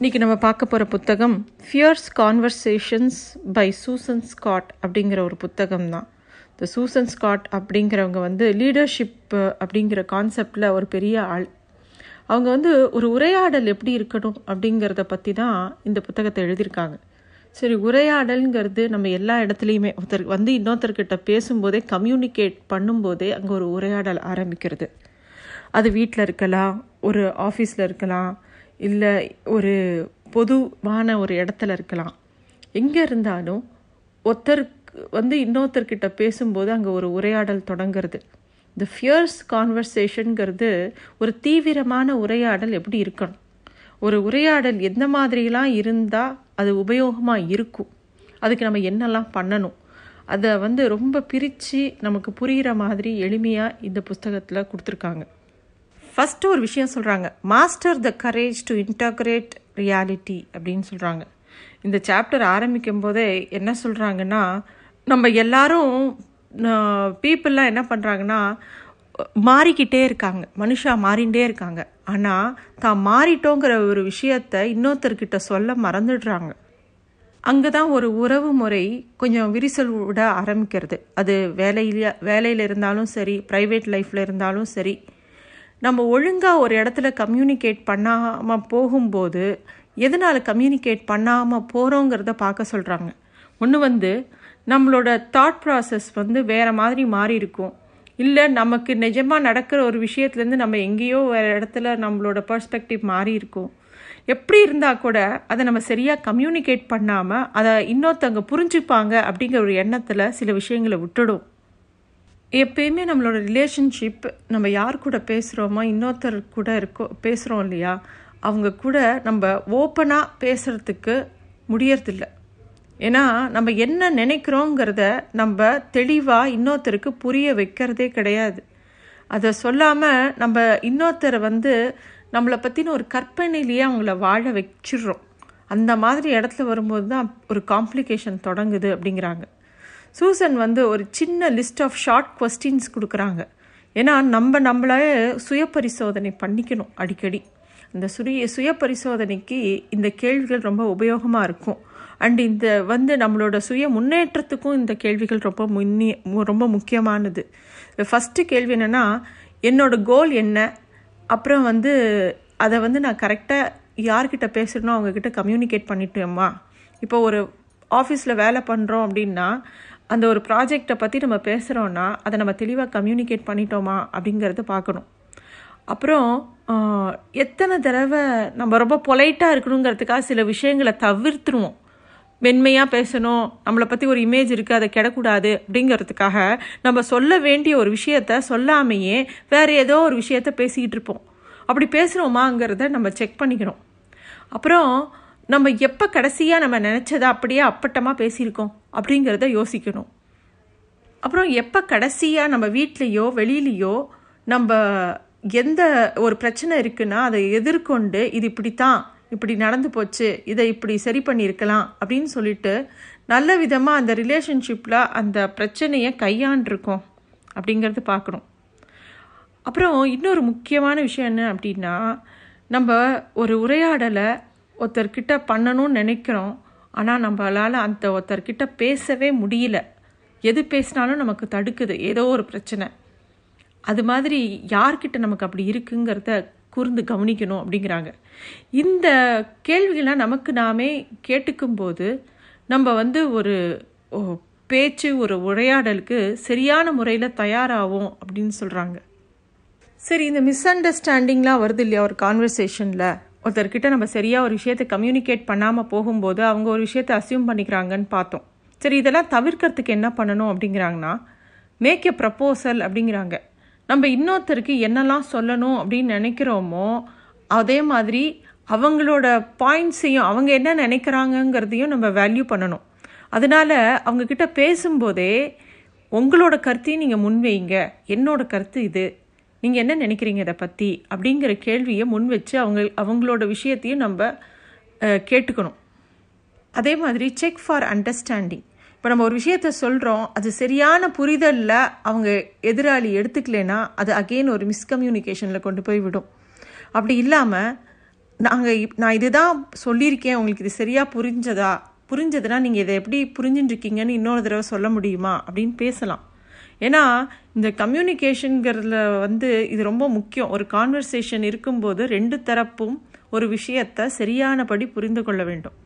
இன்றைக்கி நம்ம பார்க்க போகிற புத்தகம் fierce conversations by Susan Scott அப்படிங்கிற ஒரு புத்தகம் தான் இந்த சூசன் ஸ்காட் அப்படிங்கிறவங்க வந்து லீடர்ஷிப் அப்படிங்கிற கான்செப்டில் ஒரு பெரிய ஆள். அவங்க வந்து ஒரு உரையாடல் எப்படி இருக்கணும் அப்படிங்கிறத பற்றி தான் இந்த புத்தகத்தை எழுதியிருக்காங்க. சரி உரையாடல்ங்கிறது நம்ம எல்லா இடத்துலையுமே ஒருத்தர் வந்து இன்னொருத்தர்கிட்ட பேசும்போதே கம்யூனிகேட் பண்ணும்போதே அங்கே ஒரு உரையாடல் ஆரம்பிக்கிறது. அது வீட்டில் இருக்கலாம் ஒரு ஆஃபீஸில் இருக்கலாம் இல்லை ஒரு பொதுவான ஒரு இடத்துல இருக்கலாம். எங்கே இருந்தாலும் ஒருத்தருக்கு வந்து இன்னொருத்தர்கிட்ட பேசும்போது அங்கே ஒரு உரையாடல் தொடங்கிறது. இந்த ஃபியர்ஸ் கான்வர்சேஷனுங்கிறது ஒரு தீவிரமான உரையாடல் எப்படி இருக்கணும்? ஒரு உரையாடல் எந்த மாதிரிலாம் இருந்தால் அது உபயோகமாக இருக்கும்? அதுக்கு நம்ம என்னெல்லாம் பண்ணணும்? அதை வந்து ரொம்ப பிரித்து நமக்கு புரிகிற மாதிரி எளிமையாக இந்த புஸ்தகத்தில் கொடுத்துருக்காங்க. ஃபஸ்ட்டு ஒரு விஷயம் சொல்கிறாங்க master the courage to integrate reality அப்படின்னு சொல்கிறாங்க இந்த சாப்டர் ஆரம்பிக்கும் போதே என்ன சொல்கிறாங்கன்னா நம்ம எல்லாரும் பீப்புளெலாம் என்ன பண்ணுறாங்கன்னா மாறிக்கிட்டே இருக்காங்க. மனுஷா மாறிண்டே இருக்காங்க. ஆனால் தான் மாறிட்டோங்கிற ஒரு விஷயத்த இன்னொருத்தர்கிட்ட சொல்ல மறந்துடுறாங்க. அங்கே தான் ஒரு உறவு முறை கொஞ்சம் விரிசல் விட ஆரம்பிக்கிறது. அது வேலையில வேலையில் இருந்தாலும் சரி ப்ரைவேட் லைஃப்பில் இருந்தாலும் சரி நம்ம ஒழுங்காக ஒரு இடத்துல கம்யூனிகேட் பண்ணாமல் போகும்போது எதனால் கம்யூனிகேட் பண்ணாமல் போகிறோங்கிறத பார்க்க சொல்கிறாங்க ஒன்று வந்து நம்மளோட தாட் ப்ராசஸ் வந்து வேறு மாதிரி மாறி இருக்கும் இல்லை நமக்கு நிஜமாக நடக்கிற ஒரு விஷயத்துலேருந்து நம்ம எங்கேயோ வேறு இடத்துல நம்மளோட பர்ஸ்பெக்டிவ் மாறி இருக்கும் எப்படி இருந்தால் கூட அதை நம்ம சரியாக கம்யூனிகேட் பண்ணாமல் அதை இன்னொருத்தவங்க புரிஞ்சுப்பாங்க அப்படிங்கிற ஒரு எண்ணத்தில் சில விஷயங்களை விட்டுடும். எப்பயுமே நம்மளோட ரிலேஷன்ஷிப் நம்ம யார் கூட பேசுகிறோமோ இன்னொருத்தர் கூட இருக்கோ பேசுகிறோம் இல்லையா? அவங்க கூட நம்ம ஓப்பனாக பேசுகிறதுக்கு முடியறதில்ல. ஏன்னா நம்ம என்ன நினைக்கிறோங்கிறத நம்ம தெளிவாக இன்னொருத்தருக்கு புரிய வைக்கிறதே கிடையாது. அதை சொல்லாமல் நம்ம இன்னொருத்தரை வந்து நம்மளை பற்றின ஒரு கற்பனையிலேயே அவங்கள வாழ வச்சிடுறோம். அந்த மாதிரி இடத்துல வரும்போது தான் ஒரு காம்ப்ளிகேஷன் தொடங்குது அப்படிங்கிறாங்க. சூசன் வந்து ஒரு சின்ன லிஸ்ட் ஆஃப் ஷார்ட் கொஸ்டின்ஸ் கொடுக்குறாங்க. ஏன்னா நம்ம நம்மளே சுய பரிசோதனை பண்ணிக்கணும் அடிக்கடி. இந்த சுய சுய பரிசோதனைக்கு இந்த கேள்விகள் ரொம்ப உபயோகமாக இருக்கும். அண்ட் இந்த வந்து நம்மளோட சுய முன்னேற்றத்துக்கும் இந்த கேள்விகள் ரொம்ப முன்னே ரொம்ப முக்கியமானது. ஃபஸ்ட்டு கேள்வி என்னென்னா என்னோட கோல் என்ன? அப்புறம் வந்து அதை வந்து நான் கரெக்டாக யார்கிட்ட பேசுகிறனோ அவங்கக்கிட்ட கம்யூனிகேட் பண்ணிட்டோமா? இப்போ ஒரு ஆஃபீஸில் வேலை பண்ணுறோம் அப்படின்னா அந்த ஒரு ப்ராஜெக்டை பற்றி நம்ம பேசுகிறோன்னா அதை நம்ம தெளிவாக கம்யூனிகேட் பண்ணிட்டோமா அப்படிங்கிறத பார்க்கணும். அப்புறம் எத்தனை தடவை நம்ம ரொம்ப பொலைட்டாக இருக்கணுங்கிறதுக்காக சில விஷயங்களை தவிர்த்துருவோம். மென்மையாக பேசணும் நம்மளை பற்றி ஒரு இமேஜ் இருக்குது அதை கிடக்கூடாது அப்படிங்கிறதுக்காக நம்ம சொல்ல வேண்டிய ஒரு விஷயத்த சொல்லாமையே வேறு ஏதோ ஒரு விஷயத்த பேசிக்கிட்டு இருப்போம். அப்படி பேசுகிறோமாங்கிறத நம்ம செக் பண்ணிக்கணும். அப்புறம் நம்ம எப்போ கடைசியாக நம்ம நினச்சதை அப்படியே அப்பட்டமாக பேசியிருக்கோம். அப்படிங்கிறத யோசிக்கணும். அப்புறம் எப்போ கடைசியாக நம்ம வீட்லேயோ வெளியிலையோ நம்ம எந்த ஒரு பிரச்சனை இருக்குன்னா அதை எதிர்கொண்டு இது இப்படித்தான் இப்படி நடந்து போச்சு இதை இப்படி சரி பண்ணியிருக்கலாம் அப்படின்னு சொல்லிட்டு நல்ல விதமாக அந்த ரிலேஷன்ஷிப்பில் அந்த பிரச்சனையை கையாண்டிருக்கோம் அப்படிங்கிறது பார்க்கணும். அப்புறம் இன்னொரு முக்கியமான விஷயம் என்ன அப்படின்னா நம்ம ஒரு உரையாடலை ஒருத்தர்கிட்ட பண்ணணும்னு நினைக்கிறோம். ஆனால் நம்மளால் அந்த ஒருத்தர்கிட்ட பேசவே முடியல. எது பேசினாலும் நமக்கு தடுக்குது. ஏதோ ஒரு பிரச்சனை. அது மாதிரி யார்கிட்ட நமக்கு அப்படி இருக்குங்கிறத கூர்ந்து கவனிக்கணும் அப்படிங்கிறாங்க. இந்த கேள்விகள்லாம் நமக்கு நாமே கேட்டுக்கும்போது நம்ம வந்து ஒரு பேச்சு ஒரு உரையாடலுக்கு சரியான முறையில் தயாராகும் அப்படின்னு சொல்கிறாங்க சரி இந்த மிஸ் அண்டர்ஸ்டாண்டிங்லாம் வருது இல்லையா ஒரு கான்வர்சேஷனில் ஒருத்தர்கிட்ட நம்ம சரியாக ஒரு விஷயத்தை கம்யூனிகேட் பண்ணாமல் போகும்போது அவங்க ஒரு விஷயத்தை அசியூம் பண்ணிக்கிறாங்கன்னு பார்த்தோம். சரி இதெல்லாம் தவிர்க்கிறதுக்கு என்ன பண்ணணும் அப்படிங்கிறாங்கன்னா மேக் எ ப்ரப்போசல் அப்படிங்கிறாங்க. நம்ம இன்னொருத்தருக்கு என்னெல்லாம் சொல்லணும் அப்படின்னு நினைக்கிறோமோ அதே மாதிரி அவங்களோட பாயிண்ட்ஸையும் அவங்க என்ன நினைக்கிறாங்கங்கிறதையும் நம்ம வேல்யூ பண்ணணும். அதனால அவங்கக்கிட்ட பேசும்போதே உங்களோட கருத்தையும் நீங்கள் முன்வைங்க. என்னோட கருத்து இது. நீங்கள் என்ன நினைக்கிறீங்க இதை பற்றி அப்படிங்கிற கேள்வியை முன் வச்சு அவங்க அவங்களோட விஷயத்தையும் நம்ம கேட்டுக்கணும். அதே மாதிரி செக் ஃபார் அண்டர்ஸ்டாண்டிங் இப்போ நம்ம ஒரு விஷயத்த சொல்கிறோம் அது சரியான புரிதலில் அவங்க எதிராளி எடுத்துக்கலைன்னா அது அகெயின் ஒரு மிஸ்கம்யூனிகேஷனில் கொண்டு போய் விடும். அப்படி இல்லாமல் நாங்கள் இப் நான் இதுதான் சொல்லியிருக்கேன் உங்களுக்கு இது சரியாக புரிஞ்சதா? புரிஞ்சதுன்னா நீங்கள் இதை எப்படி புரிஞ்சுட்டு இருக்கீங்கன்னு இன்னொரு தடவை சொல்ல முடியுமா? அப்படின்னு பேசலாம். ஏன்னா இந்த கம்யூனிகேஷனுங்கிறதுல வந்து இது ரொம்ப முக்கியம். ஒரு கான்வர்சேஷன் இருக்கும்போது ரெண்டு தரப்பும் ஒரு விஷயத்தை சரியானபடி புரிந்து கொள்ள வேண்டும்.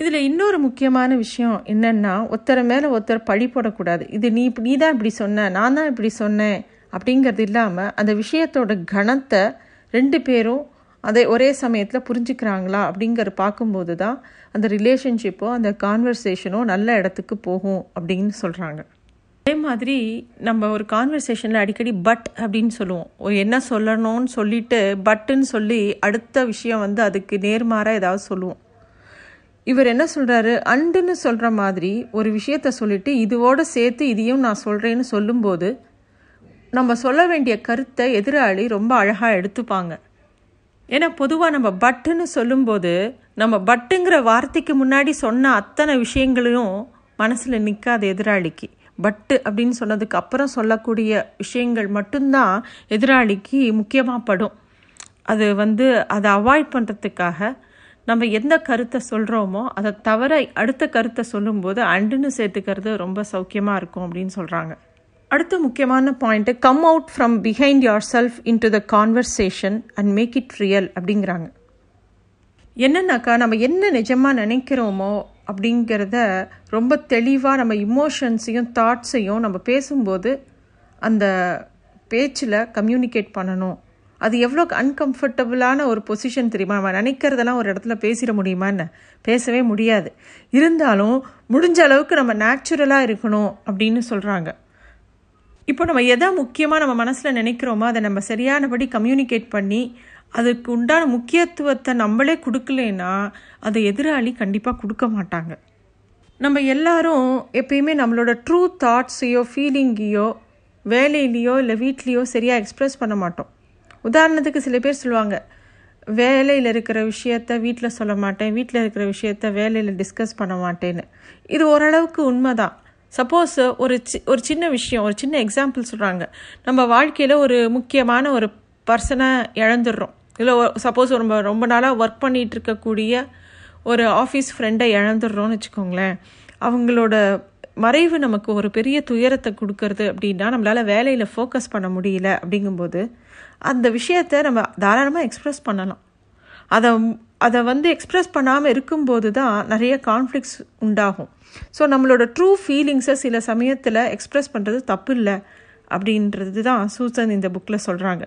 இதில் இன்னொரு முக்கியமான விஷயம் என்னென்னா ஒருத்தரை மேலே ஒருத்தர் பழி போடக்கூடாது. இது நீ நீ தான் இப்படி சொன்ன நான் தான் இப்படி சொன்னேன் அப்படிங்கிறது இல்லாமல் அந்த விஷயத்தோட கணத்தை ரெண்டு பேரும் அதை ஒரே சமயத்தில் புரிஞ்சுக்கிறாங்களா அப்படிங்கிற பார்க்கும்போது தான் அந்த ரிலேஷன்ஷிப்போ அந்த கான்வர்சேஷனோ நல்ல இடத்துக்கு போகும் அப்படின்னு சொல்கிறாங்க அதே மாதிரி நம்ம ஒரு கான்வர்சேஷனில் அடிக்கடி பட் அப்படின்னு சொல்லுவோம். என்ன சொல்லணும்னு சொல்லிட்டு பட்டுன்னு சொல்லி அடுத்த விஷயம் வந்து அதுக்கு நேர்மாறாக ஏதாவது சொல்லுவோம். இவர் என்ன சொல்கிறாரு அண்டுன்னு சொல்கிற மாதிரி ஒரு விஷயத்த சொல்லிட்டு இதுவோடு சேர்த்து இதையும் நான் சொல்கிறேன்னு சொல்லும்போது நம்ம சொல்ல வேண்டிய கருத்தை எதிராளி ரொம்ப அழகாக எடுத்துப்பாங்க. ஏன்னா பொதுவாக நம்ம பட்டுன்னு சொல்லும்போது நம்ம பட்டுங்கிற வார்த்தைக்கு முன்னாடி சொன்ன அத்தனை விஷயங்களையும் மனசில் நிற்காது எதிராளிக்கு. பட்டு அப்படின்னு சொன்னதுக்கு அப்புறம் சொல்லக்கூடிய விஷயங்கள் மட்டும்தான் எதிராளிக்கு முக்கியமாக படும். அது வந்து அதை அவாய்ட் பண்ணுறதுக்காக நம்ம எந்த கருத்தை சொல்கிறோமோ அதை தவிர அடுத்த கருத்தை சொல்லும்போது அண்டுன்னு சேர்த்துக்கிறது ரொம்ப சௌக்கியமாக இருக்கும் அப்படின்னு சொல்கிறாங்க அடுத்த முக்கியமான point come out from behind yourself into the conversation and make it real அப்படிங்கிறாங்க. என்னன்னாக்கா நம்ம என்ன நிஜமாக நினைக்கிறோமோ அப்படிங்கிறத ரொம்ப தெளிவாக நம்ம இமோஷன்ஸையும் தாட்ஸையும் நம்ம பேசும்போது அந்த பேச்சில் கம்யூனிகேட் பண்ணணும். அது எவ்வளோ அன்கம்ஃபர்டபுளான ஒரு பொசிஷன் தெரியுமா? நம்ம நினைக்கிறதெல்லாம் ஒரு இடத்துல பேசிட முடியுமான்னு பேசவே முடியாது. இருந்தாலும் முடிஞ்ச அளவுக்கு நம்ம நேச்சுரலாக இருக்கணும் அப்படின்னு சொல்கிறாங்க இப்போ நம்ம எதை முக்கியமாக நம்ம மனசில் நினைக்கிறோமோ அதை நம்ம சரியானபடி கம்யூனிகேட் பண்ணி அதுக்கு உண்டான முக்கியத்துவத்தை நம்மளே கொடுக்கலனா அதை எதிராளி கண்டிப்பாக கொடுக்க மாட்டாங்க. நம்ம எல்லாரும் எப்பயுமே நம்மளோட ட்ரூ தாட்ஸையோ ஃபீலிங்கையோ வேலையிலையோ இல்லை வீட்லேயோ சரியாக எக்ஸ்ப்ரெஸ் பண்ண மாட்டோம். உதாரணத்துக்கு சில பேர் சொல்லுவாங்க வேலையில் இருக்கிற விஷயத்த வீட்டில் சொல்ல மாட்டேன் வீட்டில் இருக்கிற விஷயத்த வேலையில் டிஸ்கஸ் பண்ண மாட்டேன்னு. இது ஓரளவுக்கு உண்மை தான் சப்போஸ் ஒரு சி ஒரு சின்ன விஷயம் ஒரு சின்ன எக்ஸாம்பிள் சொல்கிறாங்க நம்ம வாழ்க்கையில் ஒரு முக்கியமான ஒரு பர்சனை இழந்துடுறோம். இல்லை சப்போஸ் ரொம்ப ரொம்ப நாளாக ஒர்க் பண்ணிகிட்டு இருக்கக்கூடிய ஒரு ஆஃபீஸ் ஃப்ரெண்டை இழந்துடுறோம்னு வச்சுக்கோங்களேன். அவங்களோட மறைவு நமக்கு ஒரு பெரிய துயரத்தை கொடுக்கறது அப்படின்னா நம்மளால் வேலையில் ஃபோக்கஸ் பண்ண முடியல அப்படிங்கும்போது அந்த விஷயத்தை நம்ம தாராளமாக எக்ஸ்ப்ரெஸ் பண்ணலாம். அதை அதை வந்து எக்ஸ்ப்ரெஸ் பண்ணாமல் இருக்கும்போது தான் நிறைய கான்ஃப்ளிக்ஸ் உண்டாகும். ஸோ நம்மளோட ட்ரூ ஃபீலிங்ஸை சில சமயத்தில் எக்ஸ்ப்ரெஸ் பண்ணுறது தப்பு இல்லை அப்படின்றது தான் சூசன் இந்த புக்கில் சொல்கிறாங்க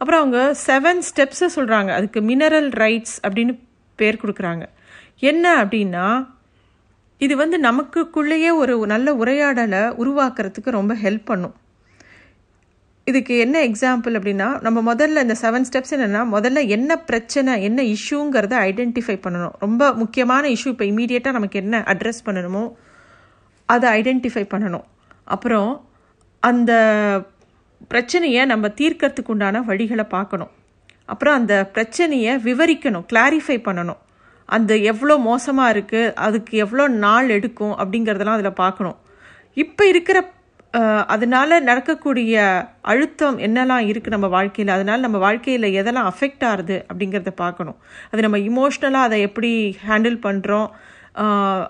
அப்புறம் அவங்க செவன் ஸ்டெப்ஸை சொல்கிறாங்க அதுக்கு மினரல் ரைட்ஸ் அப்படின்னு பேர் கொடுக்குறாங்க. என்ன அப்படின்னா இது வந்து நமக்குள்ளேயே ஒரு நல்ல உரையாடலை உருவாக்குறதுக்கு ரொம்ப ஹெல்ப் பண்ணும். இதுக்கு என்ன எக்ஸாம்பிள் அப்படின்னா நம்ம முதல்ல இந்த செவன் ஸ்டெப்ஸ் என்னென்னா முதல்ல என்ன பிரச்சனை என்ன இஷ்யூங்கிறத ஐடென்டிஃபை பண்ணணும். ரொம்ப முக்கியமான இஷ்யூ இப்போ இமீடியட்டாக நமக்கு என்ன அட்ரஸ் பண்ணணுமோ அதை ஐடென்டிஃபை பண்ணணும். அப்புறம் அந்த பிரச்சனையை நம்ம தீர்க்கறதுக்கு உண்டான வழிகளை பார்க்கணும் அப்புறம் அந்த பிரச்சனையை விவரிக்கணும் கிளாரிஃபை பண்ணணும். அந்த எவ்வளோ மோசமாக இருக்குது அதுக்கு எவ்வளோ நாள் எடுக்கும் அப்படிங்கிறதெல்லாம் அதில் பார்க்கணும் இப்போ இருக்கிற அதனால் நடக்கக்கூடிய அழுத்தம் என்னெல்லாம் இருக்குது நம்ம வாழ்க்கையில் அதனால் நம்ம வாழ்க்கையில் எதெல்லாம் அஃபெக்ட் ஆகுது அப்படிங்கிறத பார்க்கணும் அது நம்ம இமோஷ்னலாக அதை எப்படி ஹேண்டில் பண்ணுறோம்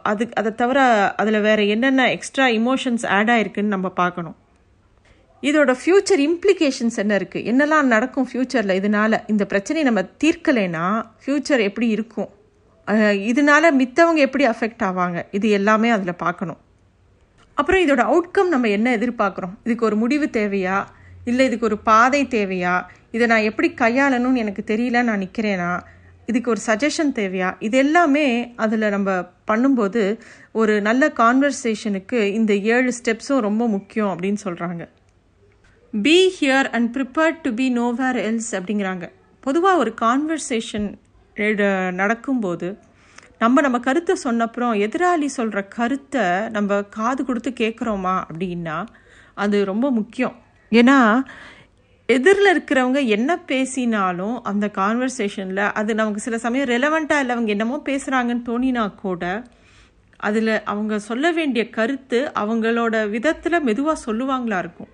அது அதை தவிர அதில் வேறு என்னென்ன எக்ஸ்ட்ரா இமோஷன்ஸ் ஆட் ஆகிருக்குன்னு நம்ம பார்க்கணும் இதோட ஃப்யூச்சர் இம்ப்ளிகேஷன்ஸ் என்ன இருக்குது என்னெல்லாம் நடக்கும் ஃப்யூச்சரில் இதனால் இந்த பிரச்சனையை நம்ம தீர்க்கலைன்னா ஃப்யூச்சர் எப்படி இருக்கும்? இதனால மித்தவங்க எப்படி அஃபெக்ட் ஆவாங்க? இது எல்லாமே அதில் பார்க்கணும். அப்புறம் இதோட அவுட்கம் நம்ம என்ன எதிர்பார்க்குறோம்? இதுக்கு ஒரு முடிவு தேவையா? இல்லை இதுக்கு ஒரு பாதை தேவையா? இதை நான் எப்படி கையாளணும்னு எனக்கு தெரியல நான் நிற்கிறேனா இதுக்கு ஒரு சஜஷன் தேவையா? இது எல்லாமே அதில் நம்ம பண்ணும்போது ஒரு நல்ல கான்வர்சேஷனுக்கு இந்த ஏழு ஸ்டெப்ஸும் ரொம்ப முக்கியம் அப்படின்னு சொல்கிறாங்க be here and prepared to be nowhere else அப்படிங்கிறாங்க. பொதுவாக ஒரு கான்வர்சேஷன் நடக்கும்போது நம்ம நம்ம கருத்தை சொன்னப்புறம் எதிராளி சொல்கிற கருத்தை நம்ம காது கொடுத்து கேட்குறோமா அப்படின்னா அது ரொம்ப முக்கியம். ஏன்னா எதிரில் இருக்கிறவங்க என்ன பேசினாலும் அந்த கான்வர்சேஷனில் அது நமக்கு சில சமயம் ரெலவெண்ட்டாக இல்லை அவங்க என்னமோ பேசுகிறாங்கன்னு தோணினா கூட அதில் அவங்க சொல்ல வேண்டிய கருத்து அவங்களோட விதத்தில் மெதுவாக சொல்லுவாங்களா இருக்கும்.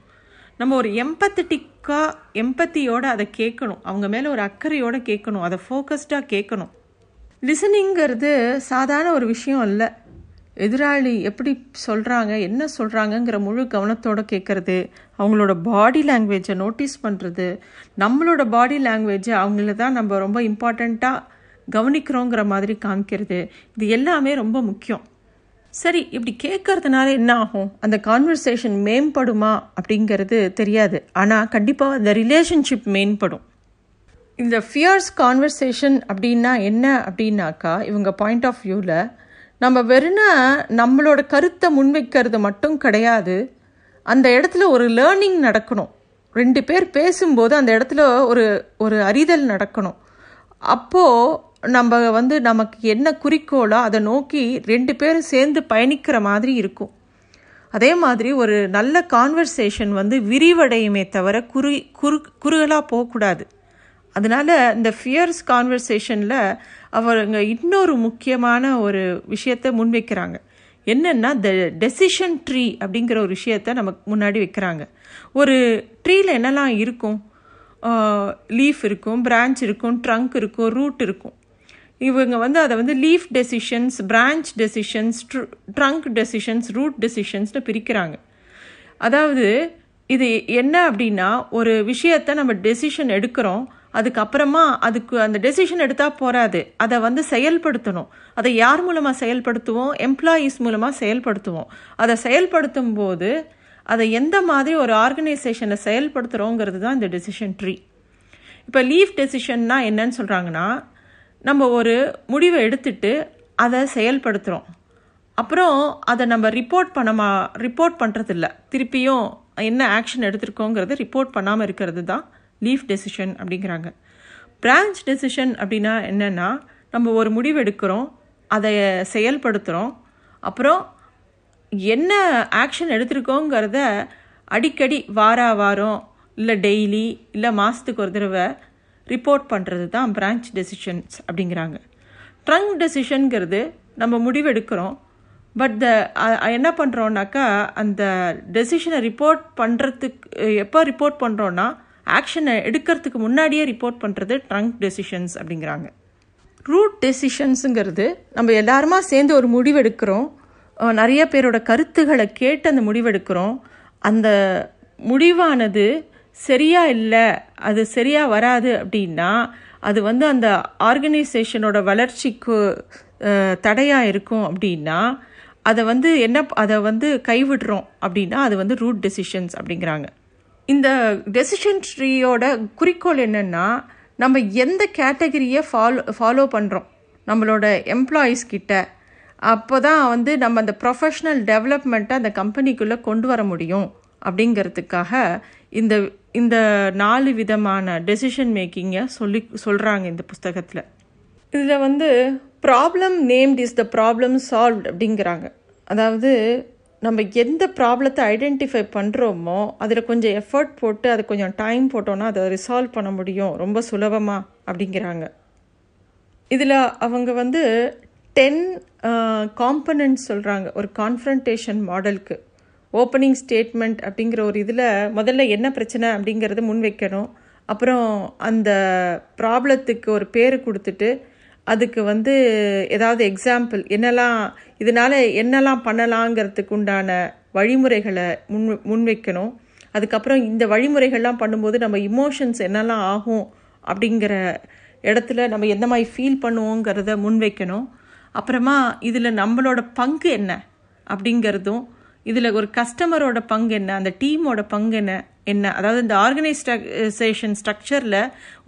நம்ம ஒரு எம்பத்தட்டிக்காக எம்பத்தியோடு அதை கேட்கணும். அவங்க மேலே ஒரு அக்கறையோடு கேட்கணும். அதை ஃபோக்கஸ்டாக கேட்கணும். லிசனிங்கிறது சாதாரண ஒரு விஷயம் இல்லை எதிராளி எப்படி சொல்கிறாங்க என்ன சொல்கிறாங்கங்கிற முழு கவனத்தோடு கேட்குறது அவங்களோட பாடி லாங்குவேஜை நோட்டீஸ் பண்ணுறது நம்மளோட பாடி லாங்குவேஜை அவங்கள தான் நம்ம ரொம்ப இம்பார்ட்டண்ட்டாக கவனிக்கிறோங்கிற மாதிரி காமிக்கிறது இது எல்லாமே ரொம்ப முக்கியம். சரி இப்படி கேட்கறதுனால என்ன ஆகும் அந்த கான்வர்சேஷன் மேம்படுமா அப்படிங்கிறது தெரியாது. ஆனால் கண்டிப்பாக அந்த ரிலேஷன்ஷிப் மேம்படும். இந்த ஃபியர்ஸ் கான்வர்சேஷன் அப்படின்னா என்ன அப்படின்னாக்கா இவங்க பாயிண்ட் ஆஃப் வியூவில் நம்ம வெறுனா நம்மளோட கருத்தை முன்வைக்கிறது மட்டும் கிடையாது. அந்த இடத்துல ஒரு லேர்னிங் நடக்கணும். ரெண்டு பேர் பேசும்போது அந்த இடத்துல ஒரு ஒரு அறிதல் நடக்கணும். அப்போது நம்ம வந்து நமக்கு என்ன குறிக்கோளோ அதை நோக்கி ரெண்டு பேரும் சேர்ந்து பயணிக்கிற மாதிரி இருக்கும். அதே மாதிரி ஒரு நல்ல கான்வர்சேஷன் வந்து விரிவடையுமே தவிர குறு குறு குறுகலாக போகக்கூடாது. அதனால் இந்த ஃபியர்ஸ் கான்வர்சேஷனில் அவங்க இன்னொரு முக்கியமான ஒரு விஷயத்தை முன்வைக்கிறாங்க. என்னென்னா த டெசிஷன் ட்ரீ அப்படிங்கிற ஒரு விஷயத்த நமக்கு முன்னாடி வைக்கிறாங்க. ஒரு ட்ரீயில் என்னெல்லாம் இருக்கும்? லீஃப் இருக்கும் பிரான்ச் இருக்கும் ட்ரங்க் இருக்கும் ரூட் இருக்கும். இவங்க வந்து அதை வந்து leaf decisions branch decisions trunk decisions root டெசிஷன்ஸ்னு பிரிக்கிறாங்க. அதாவது இது என்ன அப்படின்னா ஒரு விஷயத்தை நம்ம டெசிஷன் எடுக்கிறோம் அதுக்கப்புறமா அதுக்கு அந்த டெசிஷன் எடுத்தால் போகாது அதை வந்து செயல்படுத்தணும். அதை யார் மூலமாக செயல்படுத்துவோம்? எம்ப்ளாயீஸ் மூலமாக செயல்படுத்துவோம். அதை செயல்படுத்தும் போது அதை எந்த மாதிரி ஒரு ஆர்கனைசேஷனில் செயல்படுத்துகிறோங்கிறது தான் இந்த டெசிஷன் ட்ரீ இப்போ லீவ் டெசிஷன்னா என்னன்னு சொல்கிறாங்கன்னா நம்ம ஒரு முடிவை எடுத்துட்டு அதை செயல்படுத்துகிறோம் அப்புறம் அதை நம்ம ரிப்போர்ட் பண்ணமா ரிப்போர்ட் பண்ணுறதில்ல திருப்பியும் என்ன ஆக்ஷன் எடுத்திருக்கோங்கிறது ரிப்போர்ட் பண்ணாமல் இருக்கிறது தான் லீஃப் டெசிஷன் அப்படிங்கிறாங்க. பிரான்ச் டெசிஷன் அப்படின்னா என்னென்னா நம்ம ஒரு முடிவு எடுக்கிறோம் அதை செயல்படுத்துகிறோம் அப்புறம் என்ன ஆக்ஷன் எடுத்திருக்கோங்கிறத அடிக்கடி வாரா வாரம் இல்லை டெய்லி இல்லை மாதத்துக்கு ஒரு தடவை ரிப்போர்ட் பண்ணுறது தான் பிரான்ச் டெசிஷன்ஸ் அப்படிங்கிறாங்க. ட்ரங்க் டெசிஷனுங்கிறது நம்ம முடிவெடுக்கிறோம். பட் த என்ன பண்ணுறோன்னாக்கா அந்த டெசிஷனை ரிப்போர்ட் பண்ணுறதுக்கு எப்போ ரிப்போர்ட் பண்ணுறோன்னா ஆக்ஷனை எடுக்கிறதுக்கு முன்னாடியே ரிப்போர்ட் பண்ணுறது ட்ரங்க் டெசிஷன்ஸ் அப்படிங்கிறாங்க. ரூட் டெசிஷன்ஸுங்கிறது நம்ம எல்லாருமா சேர்ந்து ஒரு முடிவெடுக்கிறோம். நிறைய பேரோட கருத்துக்களை கேட்டு அந்த முடிவெடுக்கிறோம். அந்த முடிவானது சரியாக இல்லை அது சரியாக வராது அப்படின்னா அது வந்து அந்த ஆர்கனைசேஷனோட வளர்ச்சிக்கு தடையாக இருக்கும் அப்படின்னா அதை வந்து என்ன அதை வந்து கைவிடுறோம் அப்படின்னா அது வந்து ரூட் டெசிஷன்ஸ் அப்படிங்கிறாங்க. இந்த டெசிஷன் ட்ரீயோட குறிக்கோள் என்னென்னா நம்ம எந்த கேட்டகரியை ஃபாலோ ஃபாலோ பண்ணுறோம் நம்மளோட எம்ப்ளாயீஸ் கிட்ட. அப்போ தான் வந்து நம்ம அந்த ப்ரொஃபஷ்னல் டெவலப்மெண்ட்டை அந்த கம்பெனிக்குள்ளே கொண்டு வர முடியும் அப்படிங்கிறதுக்காக இந்த இந்த நாலு விதமான டெசிஷன் மேக்கிங்கை சொல்லி சொல்கிறாங்க இந்த புஸ்தகத்தில். இதில் வந்து problem named is the problem solved அப்படிங்கிறாங்க. அதாவது நம்ம எந்த ப்ராப்ளத்தை ஐடென்டிஃபை பண்ணுறோமோ அதில் கொஞ்சம் எஃபர்ட் போட்டு அது கொஞ்சம் டைம் போட்டோன்னா அதை ரிசால்வ் பண்ண முடியும். ரொம்ப சுலபமாக அப்படிங்கிறாங்க. இதில் அவங்க வந்து டென் காம்பனன்ட்ஸ் சொல்கிறாங்க ஒரு கான்ஃபரன்டேஷன் மாடலுக்கு ஓப்பனிங் ஸ்டேட்மெண்ட் அப்படிங்கிற ஒரு இதில் முதல்ல என்ன பிரச்சனை அப்படிங்கிறத முன்வைக்கணும் அப்புறம் அந்த ப்ராப்ளத்துக்கு ஒரு பேர் கொடுத்துட்டு அதுக்கு வந்து ஏதாவது எக்ஸாம்பிள் என்னெல்லாம் இதனால் என்னெல்லாம் பண்ணலாங்கிறதுக்கு உண்டான வழிமுறைகளை முன் முன்வைக்கணும் அதுக்கப்புறம் இந்த வழிமுறைகள்லாம் பண்ணும்போது நம்ம இமோஷன்ஸ் என்னெல்லாம் ஆகும் அப்படிங்கிற இடத்துல நம்ம எந்த மாதிரி ஃபீல் பண்ணுவோங்கிறத முன்வைக்கணும் அப்புறமா இதில் நம்மளோட பங்கு என்ன அப்படிங்கிறதும் இதில் ஒரு கஸ்டமரோட பங்கு என்ன? அந்த டீமோட பங்கு என்ன? என்ன? அதாவது இந்த ஆர்கனைசேஷன் ஸ்ட்ரக்சரில்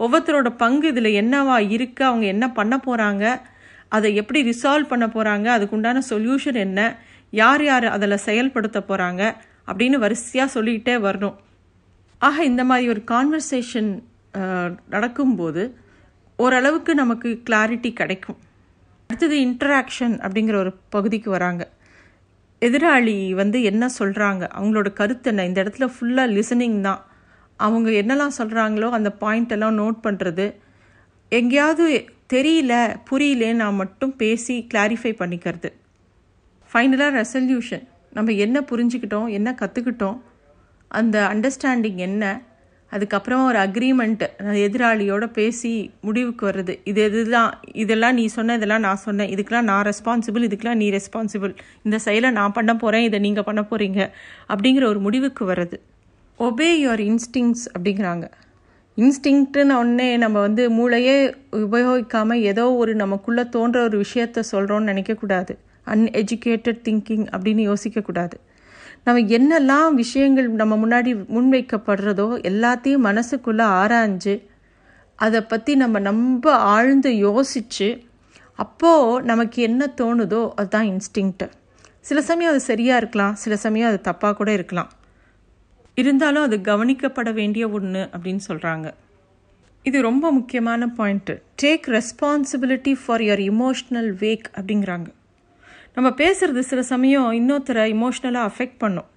ஒவ்வொருத்தரோட பங்கு இதில் என்னவா இருக்குது அவங்க என்ன பண்ண போகிறாங்க அதை எப்படி ரிசால்வ் பண்ண போகிறாங்க அதுக்குண்டான சொல்யூஷன் என்ன? யார் யார் அதில் செயல்படுத்த போகிறாங்க அப்படின்னு வரிசையாக சொல்லிக்கிட்டே வரணும். ஆக இந்த மாதிரி ஒரு கான்வர்சேஷன் நடக்கும்போது ஓரளவுக்கு நமக்கு கிளாரிட்டி கிடைக்கும். அடுத்தது இன்ட்ராக்ஷன் அப்படிங்கிற ஒரு பகுதிக்கு வராங்க. எதிராளி வந்து என்ன சொல்கிறாங்க அவங்களோட கருத்து என்ன? இந்த இடத்துல ஃபுல்லாக லிசனிங் தான். அவங்க என்னெல்லாம் சொல்கிறாங்களோ அந்த பாயிண்ட் எல்லாம் நோட் பண்ணுறது எங்கேயாவது தெரியல புரியலேன்னு நான் மட்டும் பேசி கிளாரிஃபை பண்ணிக்கிறது. ஃபைனலாக ரெசல்யூஷன் நம்ம என்ன புரிஞ்சுக்கிட்டோம் என்ன கற்றுக்கிட்டோம் அந்த அண்டர்ஸ்டாண்டிங் என்ன? அதுக்கப்புறம் ஒரு அக்ரிமெண்ட் எதிராளியோட பேசி முடிவுக்கு வர்றது. இது இதுதான் இதெல்லாம் நீ சொன்ன இதெல்லாம் நான் சொன்னேன். இதுக்கெல்லாம் நான் ரெஸ்பான்சிபிள் இதுக்கெல்லாம் நீ ரெஸ்பான்சிபிள் இந்த செயலை நான் பண்ண போகிறேன் இதை நீங்கள் பண்ண போகிறீங்க அப்படிங்கிற ஒரு முடிவுக்கு வர்றது. ஒபே யுவர் இன்ஸ்டிங்ஸ் அப்படிங்கிறாங்க. இன்ஸ்டிங்க்ட்டுன்னு ஒன்னே நம்ம வந்து மூளையே உபயோகிக்காமல் ஏதோ ஒரு நமக்குள்ளே தோன்ற ஒரு விஷயத்த சொல்கிறோன்னு நினைக்கக்கூடாது. அன்எஜுகேட்டட் திங்கிங் அப்படின்னு யோசிக்கக்கூடாது. நம்ம என்னெல்லாம் விஷயங்கள் நம்ம முன்னாடி முன்வைக்கப்படுறதோ எல்லாத்தையும் மனசுக்குள்ளே ஆராய்ஞ்சு அதை பற்றி நம்ம ரொம்ப ஆழ்ந்து யோசித்து அப்போது நமக்கு என்ன தோணுதோ அதுதான் இன்ஸ்டிங்க்ட்டு சில சமயம் அது சரியாக இருக்கலாம் சில சமயம் அது தப்பாக கூட இருக்கலாம். இருந்தாலும் அது கவனிக்கப்பட வேண்டிய ஒன்று அப்படின்னு சொல்கிறாங்க இது ரொம்ப முக்கியமான point take responsibility for your emotional wake அப்படிங்கிறாங்க. நம்ம பேசுகிறது சில சமயம் இன்னொருத்தரை இமோஷ்னலாக அஃபெக்ட் பண்ணும்.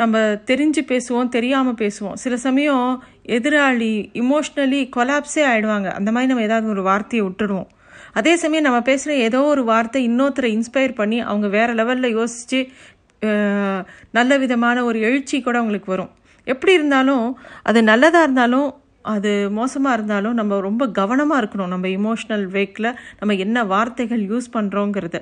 நம்ம தெரிஞ்சு பேசுவோம் தெரியாமல் பேசுவோம். சில சமயம் எதிராளி இமோஷ்னலி கொலாப்ஸே ஆகிடுவாங்க அந்த மாதிரி நம்ம ஏதாவது ஒரு வார்த்தையை விட்டுடுவோம் அதே சமயம் நம்ம பேசுகிற ஏதோ ஒரு வார்த்தை இன்னொருத்தரை இன்ஸ்பயர் பண்ணி அவங்க வேறு லெவலில் யோசித்து நல்ல விதமான ஒரு எழுச்சி கூட அவங்களுக்கு வரும். எப்படி இருந்தாலும் அது நல்லதாக இருந்தாலும் அது மோசமாக இருந்தாலும் நம்ம ரொம்ப கவனமாக இருக்கணும். நம்ம இமோஷ்னல் வேக்கில் நம்ம என்ன வார்த்தைகள் யூஸ் பண்ணுறோங்கிறத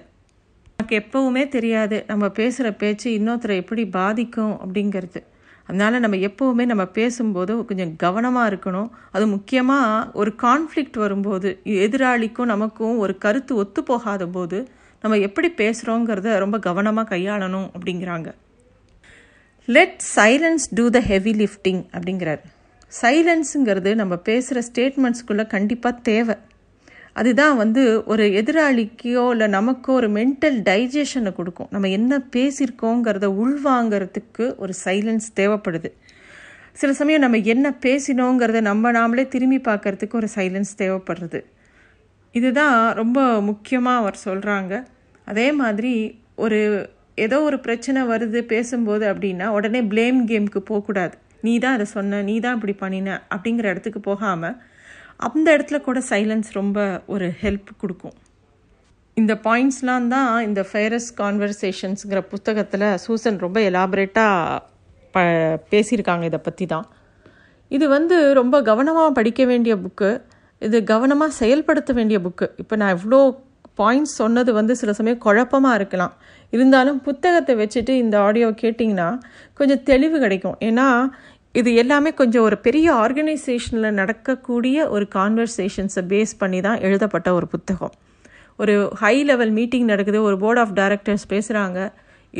நமக்கு எப்போவுமே தெரியாது. நம்ம பேசுகிற பேச்சு இன்னொருத்தரை எப்படி பாதிக்கும் அப்படிங்கிறது. அதனால் நம்ம எப்போவுமே நம்ம பேசும்போது கொஞ்சம் கவனமாக இருக்கணும். அது முக்கியமாக ஒரு கான்ஃப்ளிக்ட் வரும்போது எதிராளிக்கும் நமக்கும் ஒரு கருத்து ஒத்து போகாத போது நம்ம எப்படி பேசுகிறோங்கிறத ரொம்ப கவனமாக கையாளணும் அப்படிங்கிறாங்க. Let silence do the heavy lifting அப்படிங்கிறார். சைலன்ஸுங்கிறது நம்ம பேசுகிற ஸ்டேட்மெண்ட்ஸ்குள்ளே கண்டிப்பாக தேவை. அதுதான் வந்து ஒரு எதிராளிக்கோ இல்லை நமக்கோ ஒரு மென்டல் டைஜஷனை கொடுக்கும். நம்ம என்ன பேசியிருக்கோங்கிறத உள்வாங்கிறதுக்கு ஒரு சைலன்ஸ் தேவைப்படுது. சில சமயம் நம்ம என்ன பேசினோங்கிறத நம்ம நாமளே திரும்பி பார்க்கறதுக்கு ஒரு சைலன்ஸ் தேவைப்படுறது. இதுதான் ரொம்ப முக்கியமாக அவர் சொல்கிறாங்க அதே மாதிரி ஒரு ஏதோ ஒரு பிரச்சனை வருது பேசும்போது அப்படின்னா உடனே ப்ளேம் கேமுக்கு போகக்கூடாது. நீ தான் அதை சொன்ன நீ தான் இப்படி பண்ணின அப்படிங்கிற இடத்துக்கு போகாமல் அந்த இடத்துல கூட சைலன்ஸ் ரொம்ப ஒரு ஹெல்ப் கொடுக்கும். இந்த பாயிண்ட்ஸ்லாம் தான் இந்த ஃபேரஸ் கான்வர்சேஷன்ஸுங்கிற புத்தகத்தில் சூசன் ரொம்ப எலாபரேட்டாக ப பேசியிருக்காங்க இதை பற்றி தான். இது வந்து ரொம்ப கவனமாக படிக்க வேண்டிய புக்கு இது கவனமாக செயல்படுத்த வேண்டிய புக்கு இப்போ நான் இவ்வளோ பாயிண்ட்ஸ் சொன்னது வந்து சில சமயம் குழப்பமாக இருக்கலாம். இருந்தாலும் புத்தகத்தை வச்சுட்டு இந்த ஆடியோ கேட்டிங்கன்னா கொஞ்சம் தெளிவு கிடைக்கும். ஏன்னா இது எல்லாமே கொஞ்சம் ஒரு பெரிய ஆர்கனைசேஷனில் நடக்கக்கூடிய ஒரு கான்வர்சேஷன்ஸை பேஸ் பண்ணி தான் எழுதப்பட்ட ஒரு புத்தகம். ஒரு ஹை லெவல் மீட்டிங் நடக்குது ஒரு போர்ட் ஆஃப் டைரக்டர்ஸ் பேசுகிறாங்க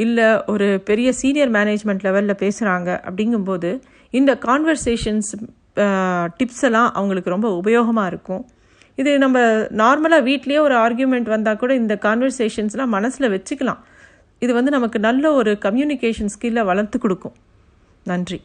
இல்லை ஒரு பெரிய சீனியர் மேனேஜ்மெண்ட் லெவலில் பேசுகிறாங்க அப்படிங்கும்போது இந்த கான்வர்சேஷன்ஸ் டிப்ஸ் எல்லாம் அவங்களுக்கு ரொம்ப உபயோகமாக இருக்கும். இது நம்ம நார்மலாக வீட்லேயே ஒரு ஆர்கியூமெண்ட் வந்தால் கூட இந்த கான்வர்சேஷன்ஸ்லாம் மனசில் வச்சுக்கலாம். இது வந்து நமக்கு நல்ல ஒரு கம்யூனிகேஷன் ஸ்கில்லை வளர்த்து கொடுக்கும். நன்றி.